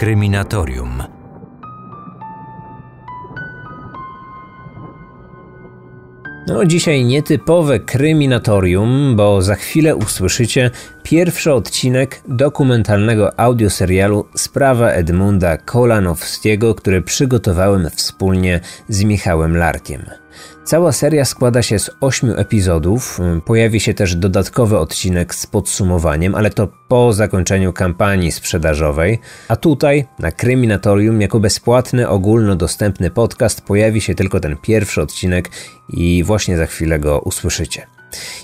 Kryminatorium. No, dzisiaj nietypowe kryminatorium, bo za chwilę usłyszycie pierwszy odcinek dokumentalnego audioserialu Sprawa Edmunda Kolanowskiego, który przygotowałem wspólnie z Michałem Larkiem. Cała seria składa się z ośmiu epizodów. Pojawi się też dodatkowy odcinek z podsumowaniem, ale to po zakończeniu kampanii sprzedażowej. A tutaj, na Kryminatorium, jako bezpłatny, ogólnodostępny podcast, pojawi się tylko ten pierwszy odcinek i właśnie za chwilę go usłyszycie.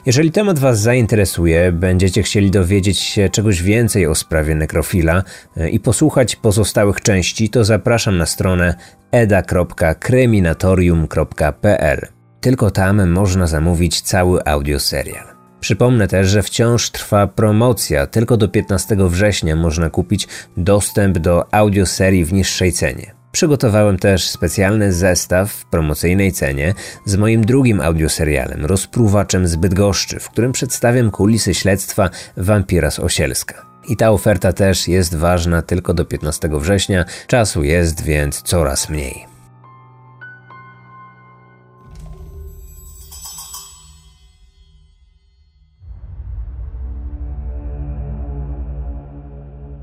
Jeżeli temat Was zainteresuje, będziecie chcieli dowiedzieć się czegoś więcej o sprawie nekrofila e, i posłuchać pozostałych części, to zapraszam na stronę eda.kryminatorium.pl. Tylko tam można zamówić cały audioserial. Przypomnę też, że wciąż trwa promocja. Tylko do 15 września można kupić dostęp do audioserii w niższej cenie. Przygotowałem też specjalny zestaw w promocyjnej cenie z moim drugim audioserialem Rozpruwaczem z Bydgoszczy, w którym przedstawiam kulisy śledztwa Wampira z Osielska. I ta oferta też jest ważna tylko do 15 września. Czasu jest więc coraz mniej.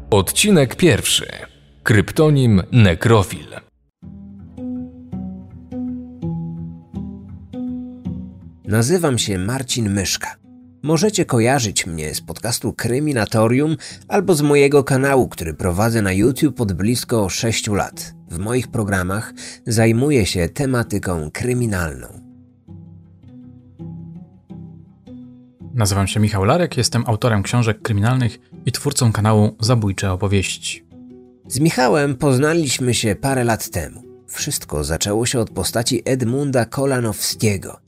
Odcinek pierwszy. Kryptonim Nekrofil. Nazywam się Marcin Myszka. Możecie kojarzyć mnie z podcastu Kryminatorium albo z mojego kanału, który prowadzę na YouTube od blisko 6 lat. W moich programach zajmuję się tematyką kryminalną. Nazywam się Michał Larek, jestem autorem książek kryminalnych i twórcą kanału Zabójcze Opowieści. Z Michałem poznaliśmy się parę lat temu. Wszystko zaczęło się od postaci Edmunda Kolanowskiego.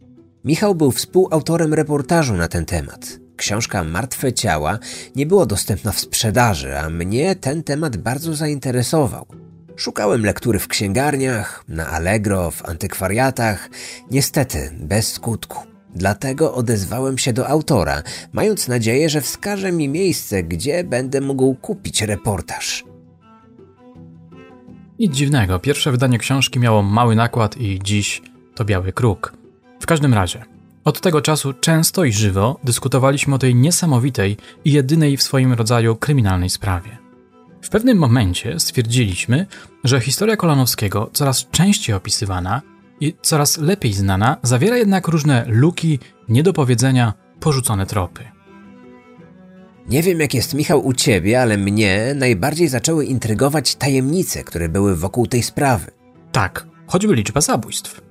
Michał był współautorem reportażu na ten temat. Książka Martwe Ciała nie była dostępna w sprzedaży, a mnie ten temat bardzo zainteresował. Szukałem lektury w księgarniach, na Allegro, w antykwariatach, niestety bez skutku. Dlatego odezwałem się do autora, mając nadzieję, że wskaże mi miejsce, gdzie będę mógł kupić reportaż. Nic dziwnego, pierwsze wydanie książki miało mały nakład i dziś to biały kruk. W każdym razie, od tego czasu często i żywo dyskutowaliśmy o tej niesamowitej i jedynej w swoim rodzaju kryminalnej sprawie. W pewnym momencie stwierdziliśmy, że historia Kolanowskiego, coraz częściej opisywana i coraz lepiej znana, zawiera jednak różne luki, niedopowiedzenia, porzucone tropy. Nie wiem, jak jest Michał u ciebie, ale mnie najbardziej zaczęły intrygować tajemnice, które były wokół tej sprawy. Tak, choćby liczba zabójstw.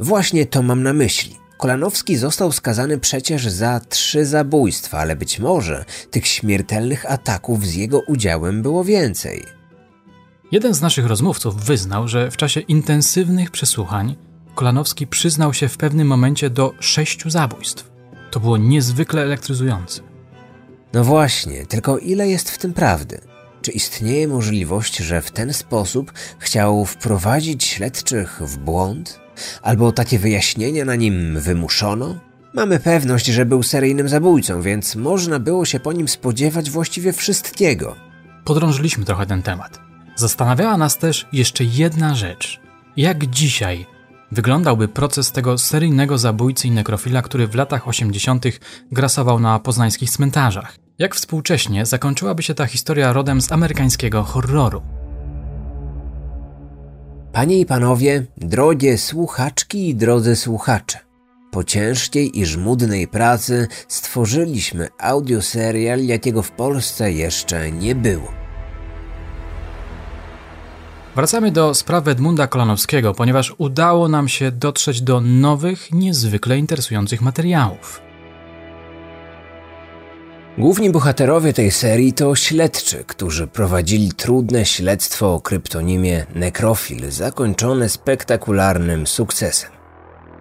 Właśnie to mam na myśli. Kolanowski został skazany przecież za trzy zabójstwa, ale być może tych śmiertelnych ataków z jego udziałem było więcej. Jeden z naszych rozmówców wyznał, że w czasie intensywnych przesłuchań Kolanowski przyznał się w pewnym momencie do sześciu zabójstw. To było niezwykle elektryzujące. No właśnie, tylko ile jest w tym prawdy? Czy istnieje możliwość, że w ten sposób chciał wprowadzić śledczych w błąd? Albo takie wyjaśnienia na nim wymuszono? Mamy pewność, że był seryjnym zabójcą, więc można było się po nim spodziewać właściwie wszystkiego. Podrążyliśmy trochę ten temat. Zastanawiała nas też jeszcze jedna rzecz. Jak dzisiaj wyglądałby proces tego seryjnego zabójcy i nekrofila, który w latach 80. grasował na poznańskich cmentarzach? Jak współcześnie zakończyłaby się ta historia rodem z amerykańskiego horroru? Panie i panowie, drogie słuchaczki i drodzy słuchacze, po ciężkiej i żmudnej pracy stworzyliśmy audioserial, jakiego w Polsce jeszcze nie było. Wracamy do sprawy Edmunda Kolanowskiego, ponieważ udało nam się dotrzeć do nowych, niezwykle interesujących materiałów. Główni bohaterowie tej serii to śledczy, którzy prowadzili trudne śledztwo o kryptonimie Nekrofil, zakończone spektakularnym sukcesem.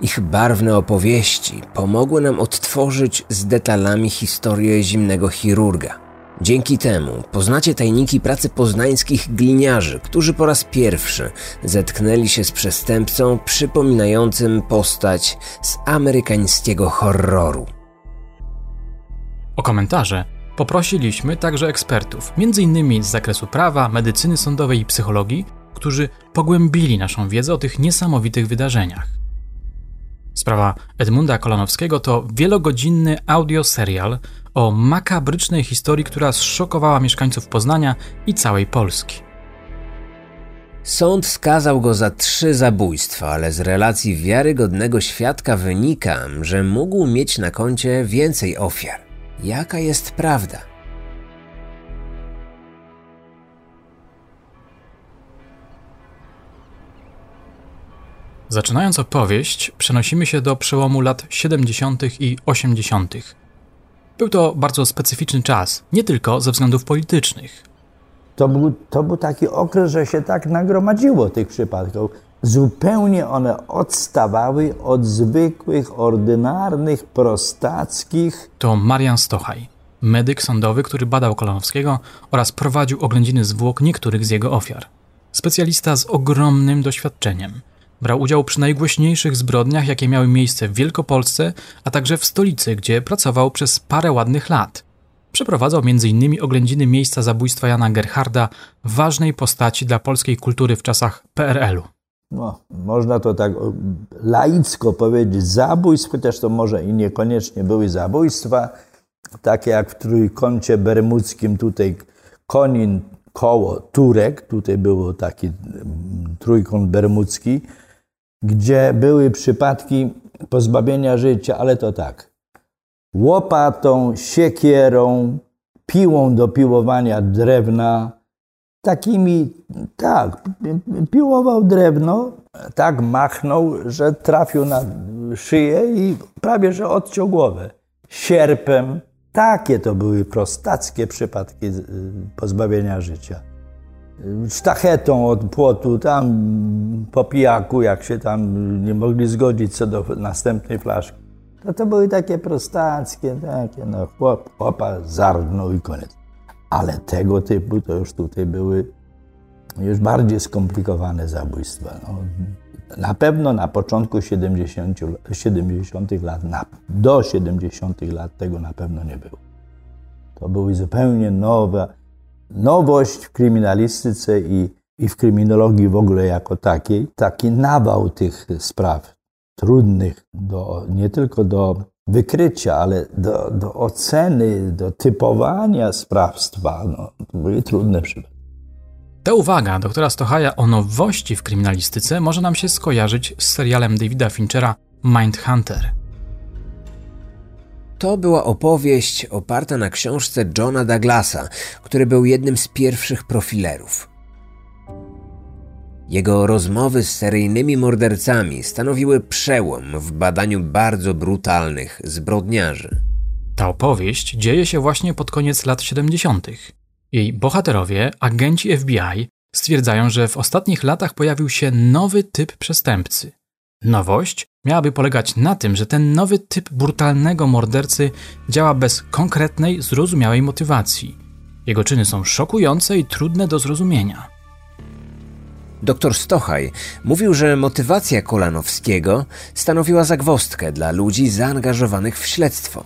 Ich barwne opowieści pomogły nam odtworzyć z detalami historię zimnego chirurga. Dzięki temu poznacie tajniki pracy poznańskich gliniarzy, którzy po raz pierwszy zetknęli się z przestępcą przypominającym postać z amerykańskiego horroru. Komentarze Poprosiliśmy także ekspertów, m.in. z zakresu prawa, medycyny sądowej i psychologii, którzy pogłębili naszą wiedzę o tych niesamowitych wydarzeniach. Sprawa Edmunda Kolanowskiego to wielogodzinny audioserial o makabrycznej historii, która zszokowała mieszkańców Poznania i całej Polski. Sąd skazał go za trzy zabójstwa, ale z relacji wiarygodnego świadka wynika, że mógł mieć na koncie więcej ofiar. Jaka jest prawda? Zaczynając opowieść, przenosimy się do przełomu lat 70. i 80. Był to bardzo specyficzny czas, nie tylko ze względów politycznych. To był, to był taki okres, że się tak nagromadziło tych przypadków. Zupełnie one odstawały od zwykłych, ordynarnych, prostackich. To Marian Stochaj, medyk sądowy, który badał Kolanowskiego oraz prowadził oględziny zwłok niektórych z jego ofiar. Specjalista z ogromnym doświadczeniem – Brał udział przy najgłośniejszych zbrodniach, jakie miały miejsce w Wielkopolsce, a także w stolicy, gdzie pracował przez parę ładnych lat. Przeprowadzał m.in. oględziny miejsca zabójstwa Jana Gerharda, ważnej postaci dla polskiej kultury w czasach PRL-u. No, można to tak laicko powiedzieć, zabójstw, chociaż to może i niekoniecznie były zabójstwa, takie jak w trójkącie bermudzkim tutaj Konin koło Turek, tutaj był taki trójkąt bermudzki, gdzie były przypadki pozbawienia życia, ale to tak. Łopatą, siekierą, piłą do piłowania drewna, takimi, tak, piłował drewno, tak machnął, że trafił na szyję i prawie że odciął głowę. Sierpem, takie to były prostackie przypadki pozbawienia życia sztachetą od płotu, tam po pijaku, jak się tam nie mogli zgodzić co do następnej flaszki. To to były takie prostackie, takie, no chłop, chłopa zargnął i koniec. Ale tego typu to już tutaj były już bardziej skomplikowane zabójstwa. No, na pewno na początku 70, 70 lat, na, do 70 lat tego na pewno nie było. To były zupełnie nowe, nowość w kryminalistyce i, i w kryminologii w ogóle jako takiej, taki nawał tych spraw trudnych do, nie tylko do wykrycia, ale do, do oceny, do typowania sprawstwa. No, to były trudne przypadki. Ta uwaga doktora Stochaja o nowości w kryminalistyce może nam się skojarzyć z serialem Davida Finchera Mindhunter – to była opowieść oparta na książce Johna Douglasa, który był jednym z pierwszych profilerów. Jego rozmowy z seryjnymi mordercami stanowiły przełom w badaniu bardzo brutalnych zbrodniarzy. Ta opowieść dzieje się właśnie pod koniec lat 70. Jej bohaterowie, agenci FBI, stwierdzają, że w ostatnich latach pojawił się nowy typ przestępcy – Nowość miałaby polegać na tym, że ten nowy typ brutalnego mordercy działa bez konkretnej, zrozumiałej motywacji. Jego czyny są szokujące i trudne do zrozumienia. Dr Stochaj mówił, że motywacja Kolanowskiego stanowiła zagwostkę dla ludzi zaangażowanych w śledztwo.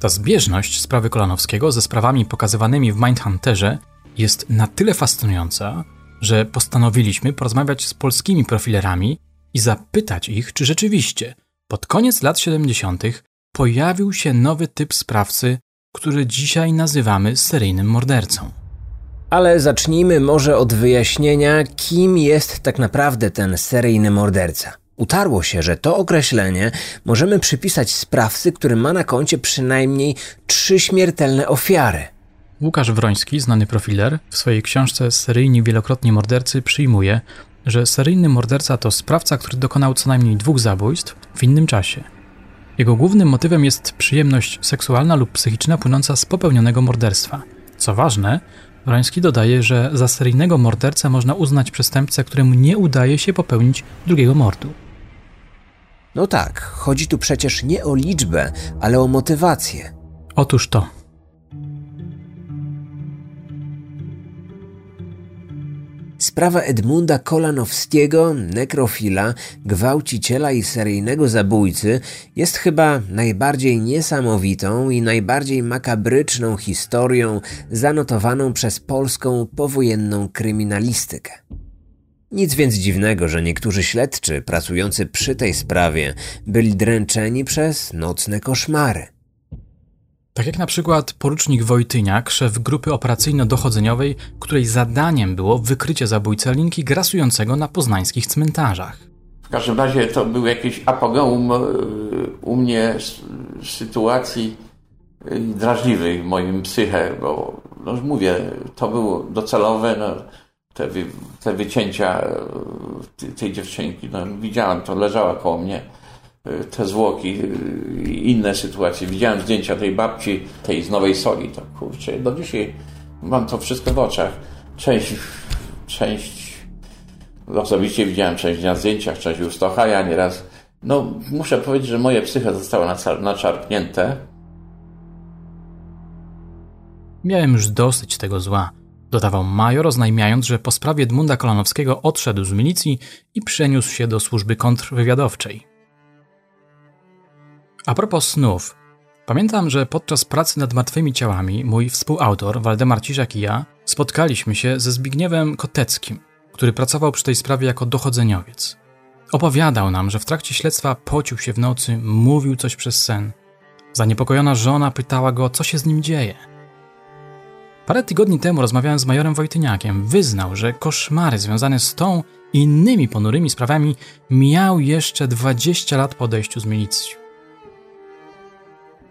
Ta zbieżność sprawy Kolanowskiego ze sprawami pokazywanymi w Mindhunterze jest na tyle fascynująca, że postanowiliśmy porozmawiać z polskimi profilerami i zapytać ich, czy rzeczywiście pod koniec lat 70. pojawił się nowy typ sprawcy, który dzisiaj nazywamy seryjnym mordercą. Ale zacznijmy może od wyjaśnienia, kim jest tak naprawdę ten seryjny morderca. Utarło się, że to określenie możemy przypisać sprawcy, który ma na koncie przynajmniej trzy śmiertelne ofiary. Łukasz Wroński, znany profiler, w swojej książce Seryjni wielokrotnie mordercy przyjmuje, że seryjny morderca to sprawca, który dokonał co najmniej dwóch zabójstw w innym czasie. Jego głównym motywem jest przyjemność seksualna lub psychiczna płynąca z popełnionego morderstwa. Co ważne, Wroński dodaje, że za seryjnego mordercę można uznać przestępcę, któremu nie udaje się popełnić drugiego mordu. No tak, chodzi tu przecież nie o liczbę, ale o motywację. Otóż to. Sprawa Edmunda Kolanowskiego, nekrofila, gwałciciela i seryjnego zabójcy jest chyba najbardziej niesamowitą i najbardziej makabryczną historią zanotowaną przez polską powojenną kryminalistykę. Nic więc dziwnego, że niektórzy śledczy pracujący przy tej sprawie byli dręczeni przez nocne koszmary. Tak jak na przykład porucznik Wojtyniak, szef grupy operacyjno-dochodzeniowej, której zadaniem było wykrycie zabójcy linki grasującego na poznańskich cmentarzach. W każdym razie to był jakiś apogeum e, u mnie sytuacji e, drażliwej w moim psyche, bo no mówię, to było docelowe, no, te, wy, te wycięcia e, tej dziewczynki, no, widziałem, to leżała koło mnie te zwłoki y, inne sytuacje. Widziałem zdjęcia tej babci, tej z Nowej Soli, to kurczę, do dzisiaj mam to wszystko w oczach. Część, część, osobiście widziałem część na zdjęciach, część u Stochaja nieraz. No, muszę powiedzieć, że moje psyche zostało naczarpnięte. Miałem już dosyć tego zła. Dodawał major, oznajmiając, że po sprawie Edmunda Kolanowskiego odszedł z milicji i przeniósł się do służby kontrwywiadowczej. A propos snów. Pamiętam, że podczas pracy nad martwymi ciałami mój współautor, Waldemar Ciżak i ja, spotkaliśmy się ze Zbigniewem Koteckim, który pracował przy tej sprawie jako dochodzeniowiec. Opowiadał nam, że w trakcie śledztwa pocił się w nocy, mówił coś przez sen. Zaniepokojona żona pytała go, co się z nim dzieje. Parę tygodni temu rozmawiałem z majorem Wojtyniakiem. Wyznał, że koszmary związane z tą i innymi ponurymi sprawami miał jeszcze 20 lat po odejściu z milicji.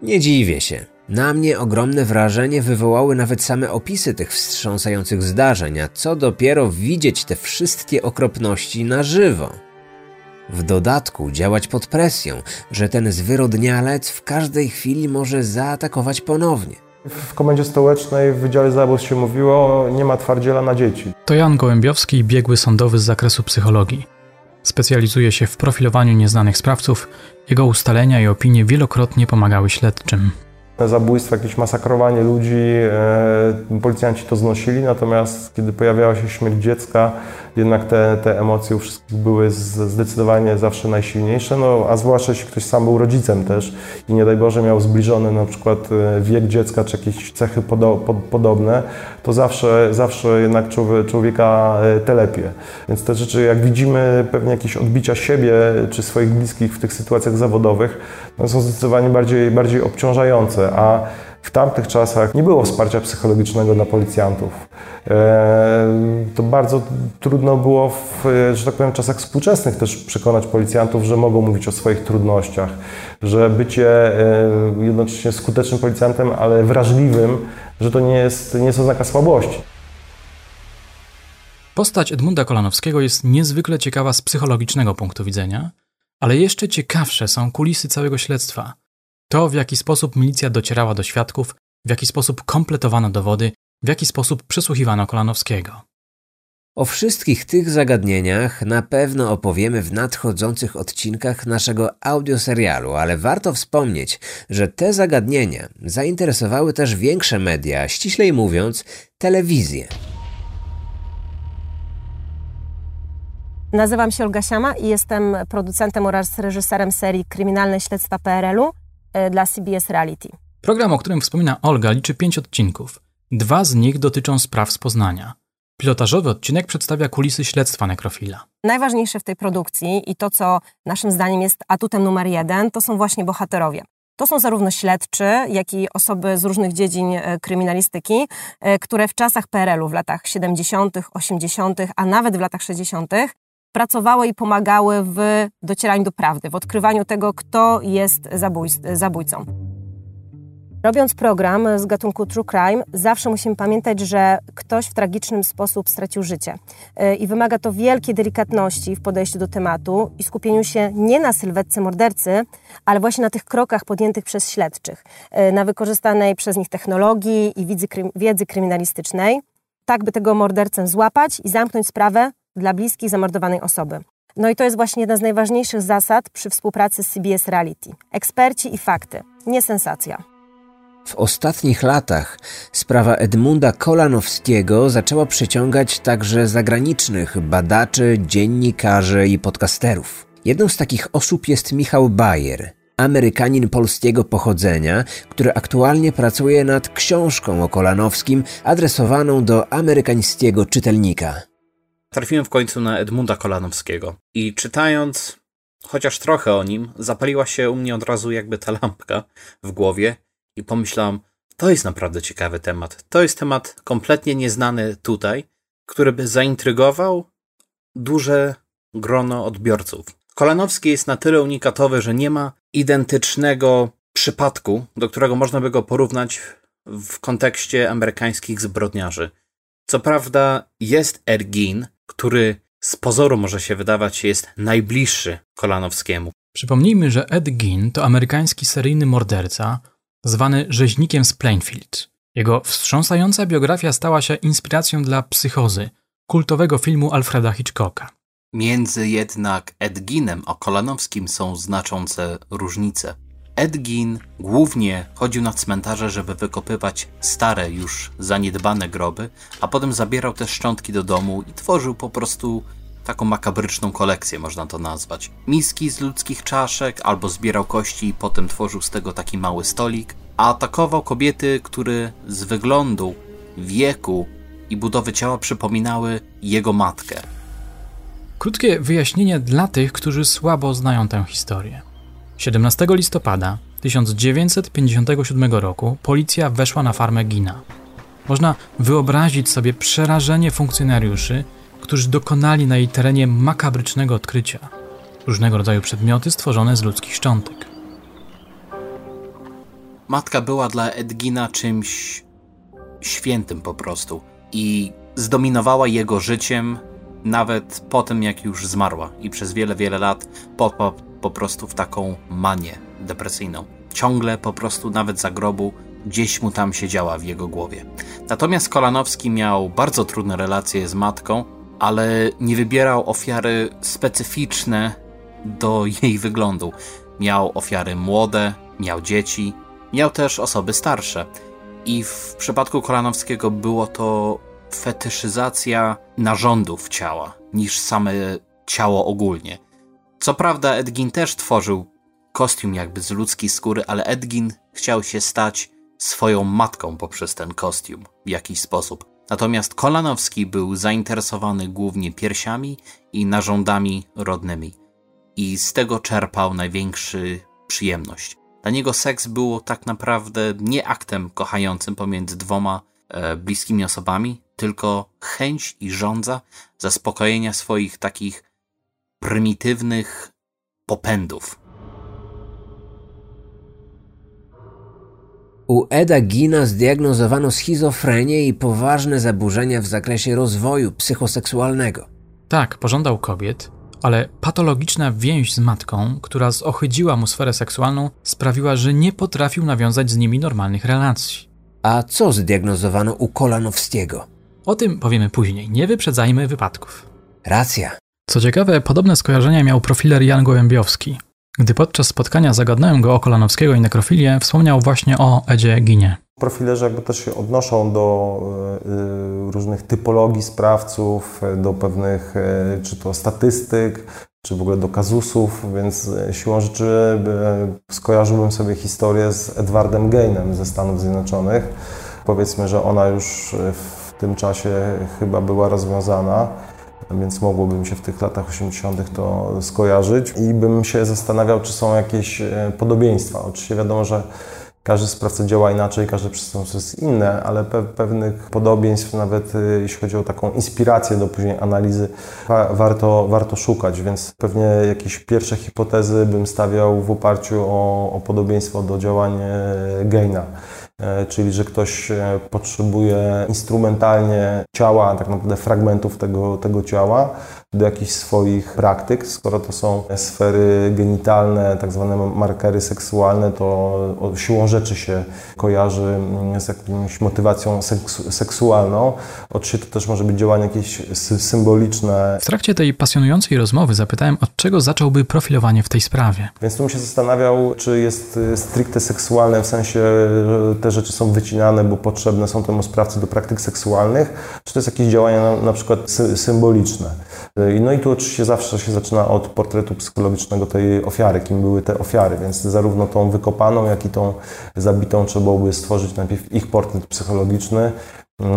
Nie dziwię się. Na mnie ogromne wrażenie wywołały nawet same opisy tych wstrząsających zdarzeń, a co dopiero widzieć te wszystkie okropności na żywo. W dodatku działać pod presją, że ten zwyrodnialec w każdej chwili może zaatakować ponownie. W komendzie stołecznej w Wydziale Zabójstw się mówiło, nie ma twardziela na dzieci. To Jan Gołębiowski, biegły sądowy z zakresu psychologii. Specjalizuje się w profilowaniu nieznanych sprawców jego ustalenia i opinie wielokrotnie pomagały śledczym. Zabójstwo, jakieś masakrowanie ludzi, e, policjanci to znosili, natomiast kiedy pojawiała się śmierć dziecka, jednak te, te emocje u wszystkich były zdecydowanie zawsze najsilniejsze, no, a zwłaszcza jeśli ktoś sam był rodzicem też i nie daj Boże miał zbliżony na przykład e, wiek dziecka czy jakieś cechy podo pod, podobne, to zawsze, zawsze jednak człowieka e, telepie. Więc te rzeczy, jak widzimy pewnie jakieś odbicia siebie czy swoich bliskich w tych sytuacjach zawodowych, no, są zdecydowanie bardziej, bardziej obciążające, a w tamtych czasach nie było wsparcia psychologicznego dla policjantów. E, to bardzo trudno było, w, że tak powiem, czasach współczesnych też przekonać policjantów, że mogą mówić o swoich trudnościach, że bycie e, jednocześnie skutecznym policjantem, ale wrażliwym, że to nie jest, nie jest oznaka słabości. Postać Edmunda Kolanowskiego jest niezwykle ciekawa z psychologicznego punktu widzenia, ale jeszcze ciekawsze są kulisy całego śledztwa. To, w jaki sposób milicja docierała do świadków, w jaki sposób kompletowano dowody, w jaki sposób przesłuchiwano Kolanowskiego. O wszystkich tych zagadnieniach na pewno opowiemy w nadchodzących odcinkach naszego audioserialu, ale warto wspomnieć, że te zagadnienia zainteresowały też większe media, ściślej mówiąc, telewizję. Nazywam się Olga Siama i jestem producentem oraz reżyserem serii Kryminalne Śledztwa PRL-u dla CBS Reality. Program, o którym wspomina Olga, liczy pięć odcinków. Dwa z nich dotyczą spraw z Poznania. Pilotażowy odcinek przedstawia kulisy śledztwa nekrofila. Najważniejsze w tej produkcji i to, co naszym zdaniem jest atutem numer jeden, to są właśnie bohaterowie. To są zarówno śledczy, jak i osoby z różnych dziedzin e, kryminalistyki, e, które w czasach PRL-u w latach 70., 80., a nawet w latach 60. pracowały i pomagały w docieraniu do prawdy, w odkrywaniu tego, kto jest zabójcą. Robiąc program z gatunku True Crime, zawsze musimy pamiętać, że ktoś w tragiczny sposób stracił życie. Y, I wymaga to wielkiej delikatności w podejściu do tematu i skupieniu się nie na sylwetce mordercy, ale właśnie na tych krokach podjętych przez śledczych, y, na wykorzystanej przez nich technologii i wiedzy, wiedzy kryminalistycznej, tak by tego mordercę złapać i zamknąć sprawę dla bliskich zamordowanej osoby. No i to jest właśnie jedna z najważniejszych zasad przy współpracy z CBS Reality. Eksperci i fakty, nie sensacja. W ostatnich latach sprawa Edmunda Kolanowskiego zaczęła przyciągać także zagranicznych badaczy, dziennikarzy i podcasterów. Jedną z takich osób jest Michał Bayer, Amerykanin polskiego pochodzenia, który aktualnie pracuje nad książką o Kolanowskim adresowaną do amerykańskiego czytelnika. Trafiłem w końcu na Edmunda Kolanowskiego i czytając chociaż trochę o nim, zapaliła się u mnie od razu jakby ta lampka w głowie i pomyślałam, to jest naprawdę ciekawy temat. To jest temat kompletnie nieznany tutaj, który by zaintrygował duże grono odbiorców. Kolanowski jest na tyle unikatowy, że nie ma identycznego przypadku, do którego można by go porównać w kontekście amerykańskich zbrodniarzy. Co prawda jest Ergin, który z pozoru może się wydawać jest najbliższy Kolanowskiemu. Przypomnijmy, że Ed Gein to amerykański seryjny morderca, zwany rzeźnikiem z Plainfield. Jego wstrząsająca biografia stała się inspiracją dla psychozy, kultowego filmu Alfreda Hitchcocka. Między jednak Edginem a Kolanowskim są znaczące różnice. Edgin głównie chodził na cmentarze, żeby wykopywać stare, już zaniedbane groby, a potem zabierał te szczątki do domu i tworzył po prostu taką makabryczną kolekcję, można to nazwać. Miski z ludzkich czaszek, albo zbierał kości i potem tworzył z tego taki mały stolik, a atakował kobiety, które z wyglądu, wieku i budowy ciała przypominały jego matkę. Krótkie wyjaśnienie dla tych, którzy słabo znają tę historię. 17 listopada 1957 roku policja weszła na farmę Gina. Można wyobrazić sobie przerażenie funkcjonariuszy, którzy dokonali na jej terenie makabrycznego odkrycia różnego rodzaju przedmioty stworzone z ludzkich szczątek. Matka była dla Edgina czymś świętym po prostu i zdominowała jego życiem nawet po tym, jak już zmarła i przez wiele, wiele lat popadł po prostu w taką manię depresyjną. Ciągle po prostu nawet za grobu gdzieś mu tam siedziała w jego głowie. Natomiast Kolanowski miał bardzo trudne relacje z matką, ale nie wybierał ofiary specyficzne do jej wyglądu. Miał ofiary młode, miał dzieci, miał też osoby starsze. I w przypadku Kolanowskiego było to fetyszyzacja narządów ciała niż same ciało ogólnie. Co prawda Edgin też tworzył kostium jakby z ludzkiej skóry, ale Edgin chciał się stać swoją matką poprzez ten kostium w jakiś sposób. Natomiast Kolanowski był zainteresowany głównie piersiami i narządami rodnymi i z tego czerpał największy przyjemność. Dla niego seks było tak naprawdę nie aktem kochającym pomiędzy dwoma e, bliskimi osobami, tylko chęć i żądza zaspokojenia swoich takich prymitywnych popędów. U Eda Gina zdiagnozowano schizofrenię i poważne zaburzenia w zakresie rozwoju psychoseksualnego. Tak, pożądał kobiet, ale patologiczna więź z matką, która zohydziła mu sferę seksualną, sprawiła, że nie potrafił nawiązać z nimi normalnych relacji. A co zdiagnozowano u Kolanowskiego? O tym powiemy później, nie wyprzedzajmy wypadków. Racja. Co ciekawe, podobne skojarzenia miał profiler Jan Gołębiowski. Gdy podczas spotkania zagadnąłem go o Kolanowskiego i nekrofilię, wspomniał właśnie o Edzie Ginie. Profilerzy jakby też się odnoszą do y, różnych typologii sprawców, do pewnych y, czy to statystyk, czy w ogóle do kazusów, więc siłą rzeczy skojarzyłbym sobie historię z Edwardem Gainem ze Stanów Zjednoczonych. Powiedzmy, że ona już w tym czasie chyba była rozwiązana więc mogłoby mi się w tych latach 80. to skojarzyć i bym się zastanawiał, czy są jakieś e, podobieństwa. Oczywiście wiadomo, że każdy sprawca działa inaczej, każde przestępstwo jest inne, ale pe pewnych podobieństw, nawet e, jeśli chodzi o taką inspirację do później analizy, wa warto, warto szukać, więc pewnie jakieś pierwsze hipotezy bym stawiał w oparciu o, o podobieństwo do działań e, Gaina. E, czyli że ktoś e, potrzebuje instrumentalnie ciała, tak naprawdę fragmentów tego, tego ciała do jakichś swoich praktyk. Skoro to są sfery genitalne, tak zwane markery seksualne, to siłą rzeczy się kojarzy mm, z jakąś motywacją seksu seksualną. Oczywiście to też może być działanie jakieś symboliczne. W trakcie tej pasjonującej rozmowy zapytałem, od czego zacząłby profilowanie w tej sprawie. Więc tu bym się zastanawiał, czy jest stricte seksualne w sensie te te rzeczy są wycinane, bo potrzebne są temu sprawcy do praktyk seksualnych, czy to jest jakieś działania na, na przykład sy symboliczne. No i tu oczywiście zawsze się zaczyna od portretu psychologicznego tej ofiary, kim były te ofiary, więc zarówno tą wykopaną, jak i tą zabitą trzeba byłoby stworzyć najpierw ich portret psychologiczny,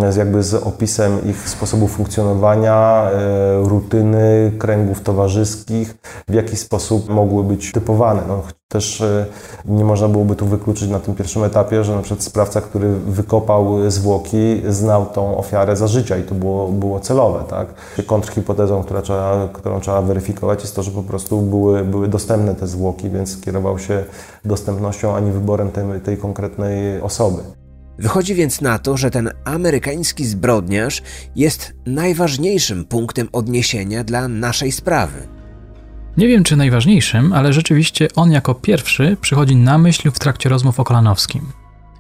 z jakby z opisem ich sposobu funkcjonowania, e, rutyny, kręgów towarzyskich, w jaki sposób mogły być typowane. No, też e, nie można byłoby tu wykluczyć na tym pierwszym etapie, że na przykład sprawca, który wykopał zwłoki, znał tą ofiarę za życia i to było, było celowe. Tak? Kontrhipotezą, która trzeba, którą trzeba weryfikować jest to, że po prostu były, były dostępne te zwłoki, więc kierował się dostępnością, a nie wyborem tej, tej konkretnej osoby. Wychodzi więc na to, że ten amerykański zbrodniarz jest najważniejszym punktem odniesienia dla naszej sprawy. Nie wiem czy najważniejszym, ale rzeczywiście on jako pierwszy przychodzi na myśl w trakcie rozmów o Kolanowskim.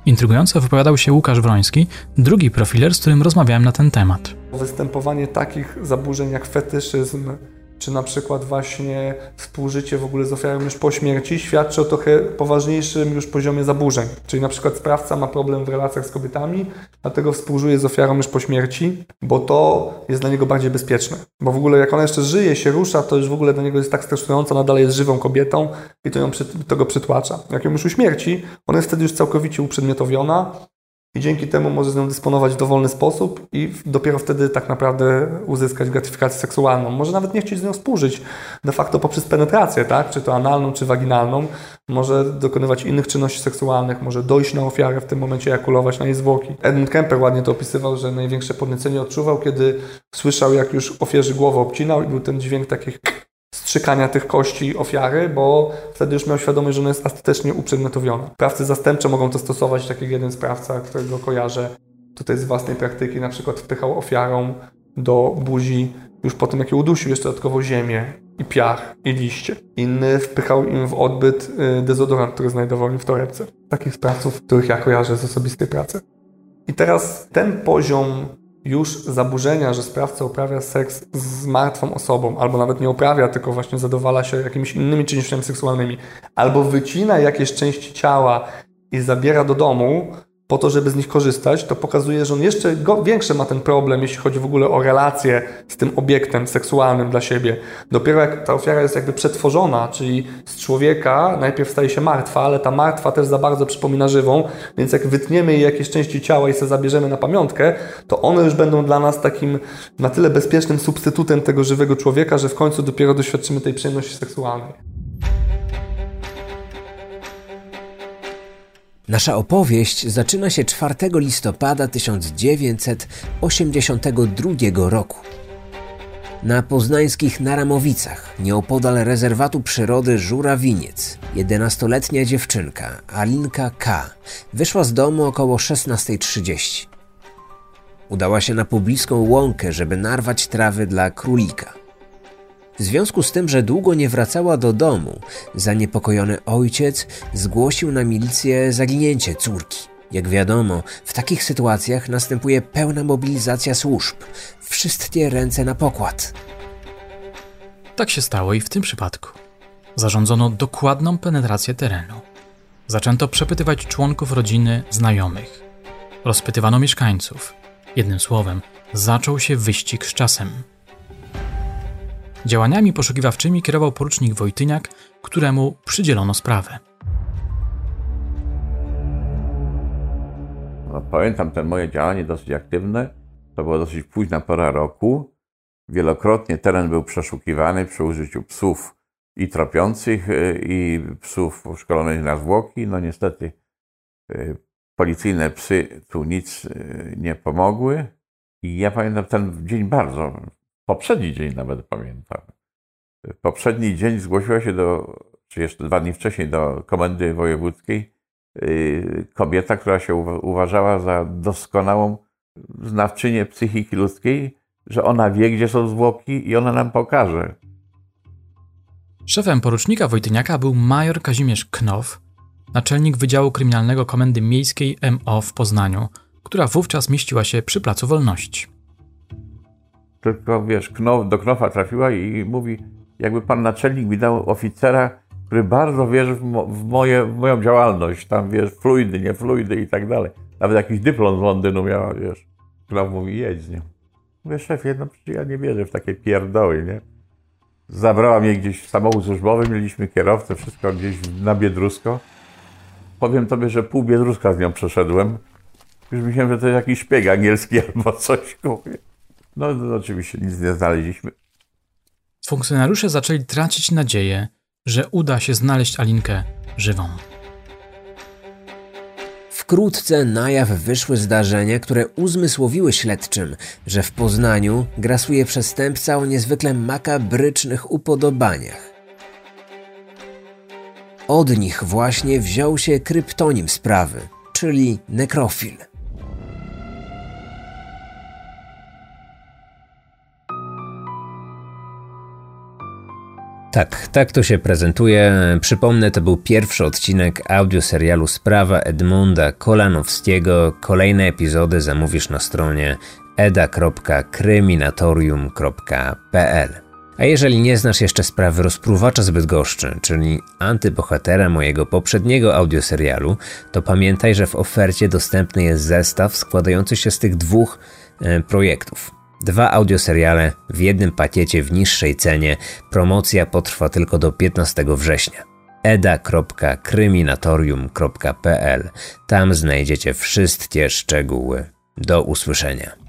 Intrygująco wypowiadał się Łukasz Wroński, drugi profiler, z którym rozmawiałem na ten temat. Występowanie takich zaburzeń jak fetyszyzm, czy na przykład właśnie współżycie w ogóle z ofiarą już po śmierci świadczy o trochę poważniejszym już poziomie zaburzeń. Czyli na przykład sprawca ma problem w relacjach z kobietami, dlatego współżyje z ofiarą już po śmierci, bo to jest dla niego bardziej bezpieczne. Bo w ogóle jak ona jeszcze żyje, się rusza, to już w ogóle dla niego jest tak stresująco, ona dalej jest żywą kobietą i to, ją to go przytłacza. Jak ją już uśmierci, ona jest wtedy już całkowicie uprzedmiotowiona, i dzięki temu może z nią dysponować w dowolny sposób i dopiero wtedy tak naprawdę uzyskać gratyfikację seksualną. Może nawet nie chcieć z nią współżyć de facto poprzez penetrację, tak? czy to analną, czy waginalną. Może dokonywać innych czynności seksualnych, może dojść na ofiarę, w tym momencie ejakulować na jej zwłoki. Edmund Kemper ładnie to opisywał, że największe podniecenie odczuwał, kiedy słyszał, jak już ofierzy głowę obcinał i był ten dźwięk takich strzykania tych kości ofiary, bo wtedy już miał świadomość, że ona jest ostatecznie uprzedmiotowiona. Sprawcy zastępcze mogą to stosować, tak jak jeden sprawca, którego kojarzę tutaj z własnej praktyki, na przykład wpychał ofiarą do buzi już po tym, jak ją udusił, jeszcze dodatkowo ziemię i piach i liście. Inny wpychał im w odbyt y, dezodorant, który znajdował im w torebce. Takich sprawców, których ja kojarzę z osobistej pracy. I teraz ten poziom już zaburzenia, że sprawca uprawia seks z martwą osobą, albo nawet nie uprawia, tylko właśnie zadowala się jakimiś innymi czynnościami seksualnymi, albo wycina jakieś części ciała i zabiera do domu, po to, żeby z nich korzystać, to pokazuje, że on jeszcze większy ma ten problem, jeśli chodzi w ogóle o relacje z tym obiektem seksualnym dla siebie. Dopiero jak ta ofiara jest jakby przetworzona, czyli z człowieka najpierw staje się martwa, ale ta martwa też za bardzo przypomina żywą, więc jak wytniemy jej jakieś części ciała i sobie zabierzemy na pamiątkę, to one już będą dla nas takim na tyle bezpiecznym substytutem tego żywego człowieka, że w końcu dopiero doświadczymy tej przyjemności seksualnej. Nasza opowieść zaczyna się 4 listopada 1982 roku. Na poznańskich Naramowicach, nieopodal rezerwatu przyrody Żurawiniec, 11-letnia dziewczynka, Alinka K., wyszła z domu około 16.30. Udała się na pobliską łąkę, żeby narwać trawy dla królika. W związku z tym, że długo nie wracała do domu, zaniepokojony ojciec zgłosił na milicję zaginięcie córki. Jak wiadomo, w takich sytuacjach następuje pełna mobilizacja służb. Wszystkie ręce na pokład. Tak się stało i w tym przypadku. Zarządzono dokładną penetrację terenu. Zaczęto przepytywać członków rodziny, znajomych. Rozpytywano mieszkańców. Jednym słowem, zaczął się wyścig z czasem. Działaniami poszukiwawczymi kierował porucznik Wojtyniak, któremu przydzielono sprawę. No, pamiętam te moje działanie dosyć aktywne. To była dosyć późna pora roku. Wielokrotnie teren był przeszukiwany przy użyciu psów i tropiących, y, i psów szkolonych na zwłoki. No niestety y, policyjne psy tu nic y, nie pomogły. I ja pamiętam ten dzień bardzo. Poprzedni dzień nawet pamiętam. Poprzedni dzień zgłosiła się do, czy jeszcze dwa dni wcześniej, do komendy wojewódzkiej y, kobieta, która się uważała za doskonałą znawczynię psychiki ludzkiej, że ona wie, gdzie są zwłoki i ona nam pokaże. Szefem porucznika Wojtyniaka był major Kazimierz Know, naczelnik Wydziału Kryminalnego Komendy Miejskiej MO w Poznaniu, która wówczas mieściła się przy Placu Wolności. Tylko wiesz, Knof, do Knofa trafiła i mówi, jakby pan naczelnik mi dał oficera, który bardzo wierzy w, mo, w, moje, w moją działalność. Tam, wiesz, fluidy, nie fluidy i tak dalej. Nawet jakiś dyplom z Londynu miała, wiesz. Która mówi, jedź z nią. Mówię, szefie, no przecież ja nie wierzę w takie pierdoły, nie? Zabrała mnie gdzieś w samochód służbowy, mieliśmy kierowcę, wszystko gdzieś na Biedrusko. Powiem tobie, że pół Biedruska z nią przeszedłem. Już myślałem, że to jest jakiś szpieg angielski albo coś. Mówię. No, no oczywiście nic nie znaleźliśmy. Funkcjonariusze zaczęli tracić nadzieję, że uda się znaleźć Alinkę żywą. Wkrótce na jaw wyszły zdarzenia, które uzmysłowiły śledczym, że w Poznaniu grasuje przestępca o niezwykle makabrycznych upodobaniach. Od nich właśnie wziął się kryptonim sprawy, czyli nekrofil. Tak, tak to się prezentuje. Przypomnę, to był pierwszy odcinek audioserialu Sprawa Edmunda Kolanowskiego. Kolejne epizody zamówisz na stronie eda.kryminatorium.pl. A jeżeli nie znasz jeszcze sprawy rozpruwacza z Bydgoszczy, czyli antybohatera mojego poprzedniego audioserialu, to pamiętaj, że w ofercie dostępny jest zestaw składający się z tych dwóch e, projektów. Dwa audioseriale w jednym pakiecie w niższej cenie. Promocja potrwa tylko do 15 września. eda.kryminatorium.pl Tam znajdziecie wszystkie szczegóły. Do usłyszenia.